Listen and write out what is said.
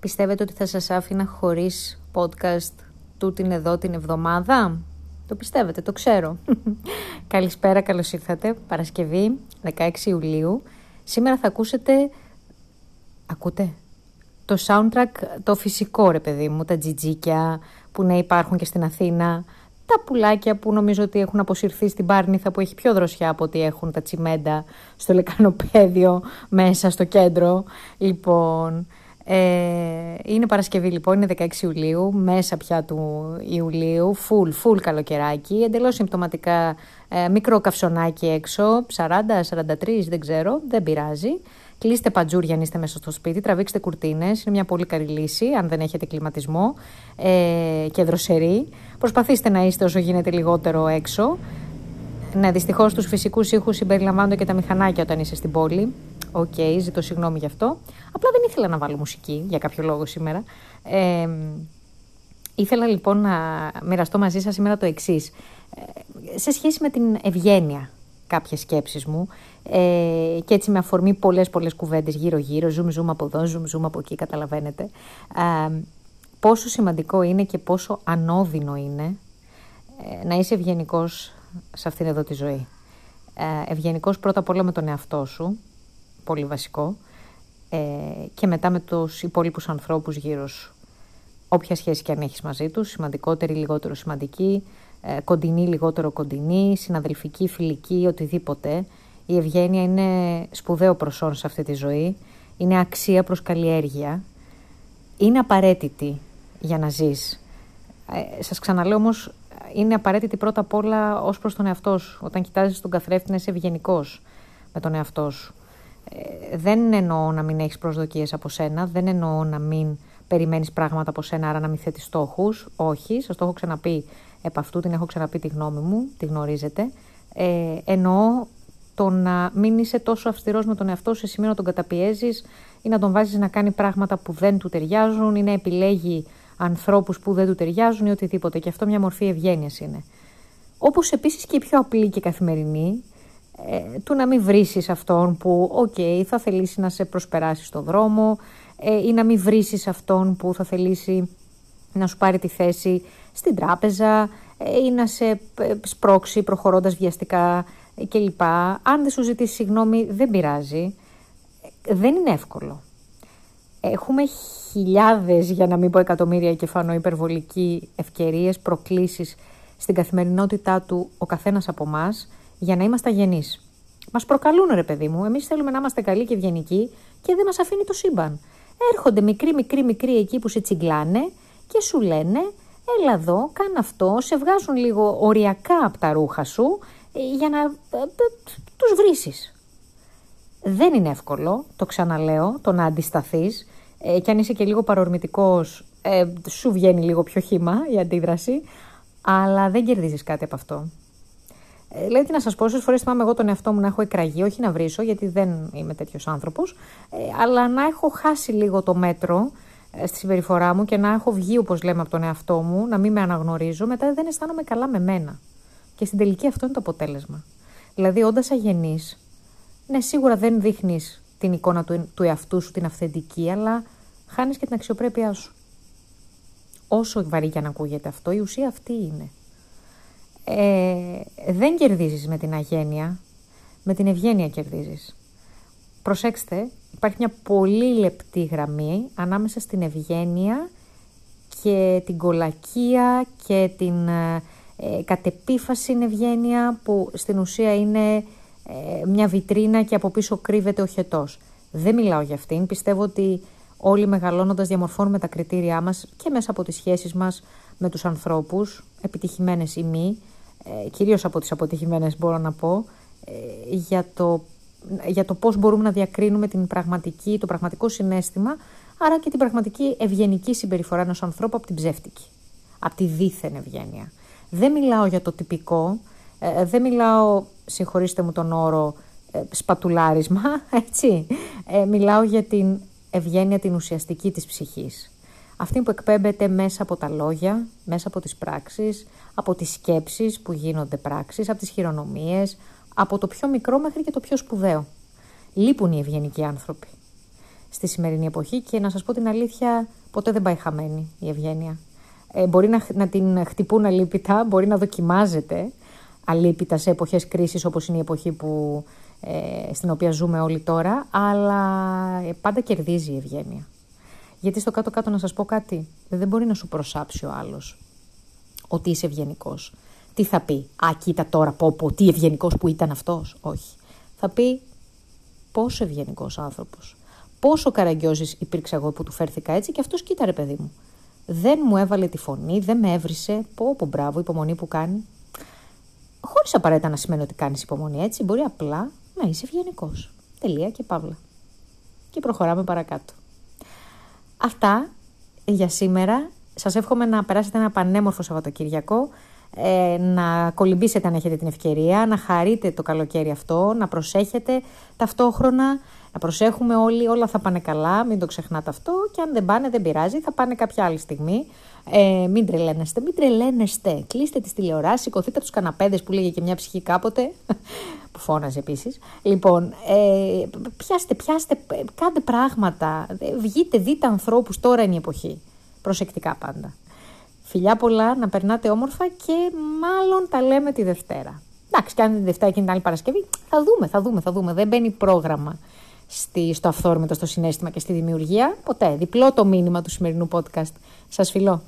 Πιστεύετε ότι θα σας άφηνα χωρίς podcast τούτην εδώ την εβδομάδα; Το πιστεύετε, το ξέρω. Καλησπέρα, καλώς ήρθατε. Παρασκευή, 16 Ιουλίου. Σήμερα θα ακούσετε... Ακούτε; Το soundtrack, το φυσικό ρε παιδί μου, τα τζιτζίκια που ναι υπάρχουν και στην Αθήνα, τα πουλάκια που νομίζω ότι έχουν αποσυρθεί στην Πάρνηθα που έχει πιο δροσιά από ότι έχουν τα τσιμέντα στο λεκανοπέδιο μέσα στο κέντρο. Λοιπόν, ε, είναι Παρασκευή λοιπόν, είναι 16 Ιουλίου, μέσα πια του Ιουλίου, full, full καλοκαιράκι, εντελώς συμπτωματικά ε, μικρό καυσονάκι έξω, 40, 43, δεν ξέρω, δεν πειράζει. Κλείστε παντζούρια αν είστε μέσα στο σπίτι, τραβήξτε κουρτίνες, είναι μια πολύ καλή λύση αν δεν έχετε κλιματισμό ε, και δροσερή. Προσπαθήστε να είστε όσο γίνεται λιγότερο έξω. Ναι, δυστυχώς τους φυσικούς ήχους συμπεριλαμβάνονται και τα μηχανάκια όταν είσαι στην πόλη. OK, okay, ζητώ συγγνώμη γι' αυτό. Απλά δεν ήθελα να βάλω μουσική για κάποιο λόγο σήμερα. Ε, ήθελα λοιπόν να μοιραστώ μαζί σας σήμερα το εξής. Ε, σε σχέση με την ευγένεια κάποιες σκέψεις μου ε, και έτσι με αφορμή πολλές πολλές κουβέντες γύρω γύρω, ζουμ ζουμ από εδώ, ζουμ ζουμ από εκεί, καταλαβαίνετε. Ε, πόσο σημαντικό είναι και πόσο ανώδυνο είναι ε, να είσαι ευγενικός σε αυτήν εδώ τη ζωή. Ε, ευγενικός πρώτα απ' όλα με τον εαυτό σου, πολύ βασικό, ε, και μετά με τους υπόλοιπους ανθρώπους γύρω σου. Όποια σχέση και αν έχεις μαζί τους, σημαντικότερη, λιγότερο σημαντική, ε, κοντινή, λιγότερο κοντινή, συναδελφική, φιλική, οτιδήποτε. Η ευγένεια είναι σπουδαίο προσόν σε αυτή τη ζωή, είναι αξία προς καλλιέργεια, είναι απαραίτητη για να ζεις. Ε, σας ξαναλέω όμως, είναι απαραίτητη πρώτα απ' όλα ως προς τον εαυτό σου. Όταν κοιτάζεις τον καθρέφτη να είσαι ευγενικός με τον εαυτό σου. Ε, δεν εννοώ να μην έχεις προσδοκίες από σένα, δεν εννοώ να μην περιμένεις πράγματα από σένα, άρα να μην θέτεις στόχους. Όχι, σας το έχω ξαναπεί επ' αυτού, την έχω ξαναπεί τη γνώμη μου, τη γνωρίζετε. Ε, εννοώ το να μην είσαι τόσο αυστηρός με τον εαυτό σου σε σημείο να τον καταπιέζεις ή να τον βάζεις να κάνει πράγματα που δεν του ταιριάζουν ή να επιλέγει ανθρώπους που δεν του ταιριάζουν ή οτιδήποτε. Και αυτό μια μορφή ευγένειας είναι. Όπως επίσης και η πιο απλή και καθημερινή, ε, του να μην βρίσεις αυτόν που, οκ, θα θελήσει να σε προσπεράσει στο δρόμο ε, ή να μην βρίσεις αυτόν που θα θελήσει να σου πάρει τη θέση στην τράπεζα ε, ή να σε ε, σπρώξει προχωρώντας βιαστικά κλπ. Αν δεν σου ζητήσει συγγνώμη δεν πειράζει. Δεν είναι εύκολο. Έχουμε χιλιάδες, για να μην πω εκατομμύρια και φάνω υπερβολική ευκαιρίες, προκλήσεις στην καθημερινότητά του ο καθένας από εμά για να είμαστε αγενείς. Μας προκαλούν ρε παιδί μου, εμείς θέλουμε να είμαστε καλοί και ευγενικοί και δεν μας αφήνει το σύμπαν. Έρχονται μικροί, μικροί, μικροί εκεί που σε τσιγκλάνε και σου λένε έλα εδώ, κάνε αυτό, σε βγάζουν λίγο οριακά από τα ρούχα σου ε, για να ε, ε, τους βρίσεις. Δεν είναι εύκολο, το ξαναλέω, το να αντισταθείς και αν είσαι και λίγο παρορμητικός σου βγαίνει λίγο πιο χύμα η αντίδραση, αλλά δεν κερδίζεις κάτι από αυτό. Ε, δηλαδή, τι να σας πω, όσες φορές θυμάμαι εγώ τον εαυτό μου να έχω εκραγεί, όχι να βρίσω, γιατί δεν είμαι τέτοιος άνθρωπος, ε, αλλά να έχω χάσει λίγο το μέτρο ε, στη συμπεριφορά μου και να έχω βγει, όπως λέμε, από τον εαυτό μου, να μην με αναγνωρίζω, μετά δεν αισθάνομαι καλά με μένα. Και στην τελική αυτό είναι το αποτέλεσμα. Δηλαδή, όντας αγενή, ναι, σίγουρα δεν δείχνεις την εικόνα του, του εαυτού σου, την αυθεντική, αλλά χάνεις και την αξιοπρέπειά σου. Όσο βαρύ και αν ακούγεται αυτό, η ουσία αυτή είναι ε, δεν κερδίζεις με την αγένεια, με την ευγένεια κερδίζεις. Προσέξτε, υπάρχει μια πολύ λεπτή γραμμή ανάμεσα στην ευγένεια και την κολακία και την ε, κατεπίφαση ευγένεια που στην ουσία είναι ε, μια βιτρίνα και από πίσω κρύβεται ο χετός. Δεν μιλάω για αυτήν, πιστεύω ότι όλοι μεγαλώνοντας διαμορφώνουμε τα κριτήριά μας και μέσα από τις σχέσεις μας με τους ανθρώπους, επιτυχημένες ή μη, ε, κυρίως από τις αποτυχημένες μπορώ να πω, ε, για το, για το πώς μπορούμε να διακρίνουμε την πραγματική, το πραγματικό συνέστημα, άρα και την πραγματική ευγενική συμπεριφορά ενός ανθρώπου από την ψεύτικη, από τη δίθεν ευγένεια. Δεν μιλάω για το τυπικό, ε, δεν μιλάω, συγχωρήστε μου τον όρο, σπατουλάρισμα, έτσι. μιλάω για την ευγένεια την ουσιαστική της ψυχής. Αυτή που εκπέμπεται μέσα από τα λόγια, μέσα από τις πράξεις, από τις σκέψεις που γίνονται πράξεις, από τις χειρονομίες, από το πιο μικρό μέχρι και το πιο σπουδαίο. Λείπουν οι ευγενικοί άνθρωποι. στη σημερινή εποχή και να σας πω την αλήθεια, ποτέ δεν πάει χαμένη η ευγένεια. Ε, μπορεί να, να την χτυπούν αλήπητα, μπορεί να δοκιμάζεται αλήπητα σε εποχές κρίσης όπως είναι η εποχή που, ε, στην οποία ζούμε όλοι τώρα, αλλά ε, πάντα κερδίζει η ευγένεια. Γιατί στο κάτω-κάτω να σας πω κάτι, δεν μπορεί να σου προσάψει ο άλλος ότι είσαι ευγενικός. Τι θα πει, Α, κοίτα τώρα, πω, πω, τι ευγενικός που ήταν αυτός. Όχι. Θα πει, πόσο ευγενικός άνθρωπος. Πόσο καραγκιόζης υπήρξε εγώ που του φέρθηκα έτσι και αυτός κοίτα, παιδί μου. Δεν μου έβαλε τη φωνή, δεν με έβρισε. Πω, πω, μπράβο, υπομονή που κάνει. Χωρίς απαραίτητα να σημαίνει ότι κάνεις υπομονή έτσι, μπορεί απλά να είσαι ευγενικός. Τελεία και παύλα. Και προχωράμε παρακάτω. Αυτά για σήμερα. Σας εύχομαι να περάσετε ένα πανέμορφο Σαββατοκύριακο, ε, να κολυμπήσετε αν έχετε την ευκαιρία, να χαρείτε το καλοκαίρι αυτό, να προσέχετε ταυτόχρονα, να προσέχουμε όλοι, όλα θα πάνε καλά, μην το ξεχνάτε αυτό και αν δεν πάνε δεν πειράζει, θα πάνε κάποια άλλη στιγμή. Ε, μην τρελαίνεστε, μην τρελαίνεστε. Κλείστε τις τηλεοράσεις, σηκωθείτε από τους καναπέδες που λέγε και μια ψυχή κάποτε. που φώναζε επίσης. Λοιπόν, ε, πιάστε, πιάστε, κάντε πράγματα. Βγείτε, δείτε ανθρώπους, τώρα είναι η εποχή. Προσεκτικά πάντα. Φιλιά πολλά, να περνάτε όμορφα και μάλλον τα λέμε τη Δευτέρα. Εντάξει, και αν τη Δευτέρα και την άλλη Παρασκευή, θα δούμε, θα δούμε, θα δούμε. Δεν μπαίνει πρόγραμμα στη, στο αυθόρμητο, στο συνέστημα και στη δημιουργία. Ποτέ. Διπλό το μήνυμα του σημερινού podcast. Σας φιλώ.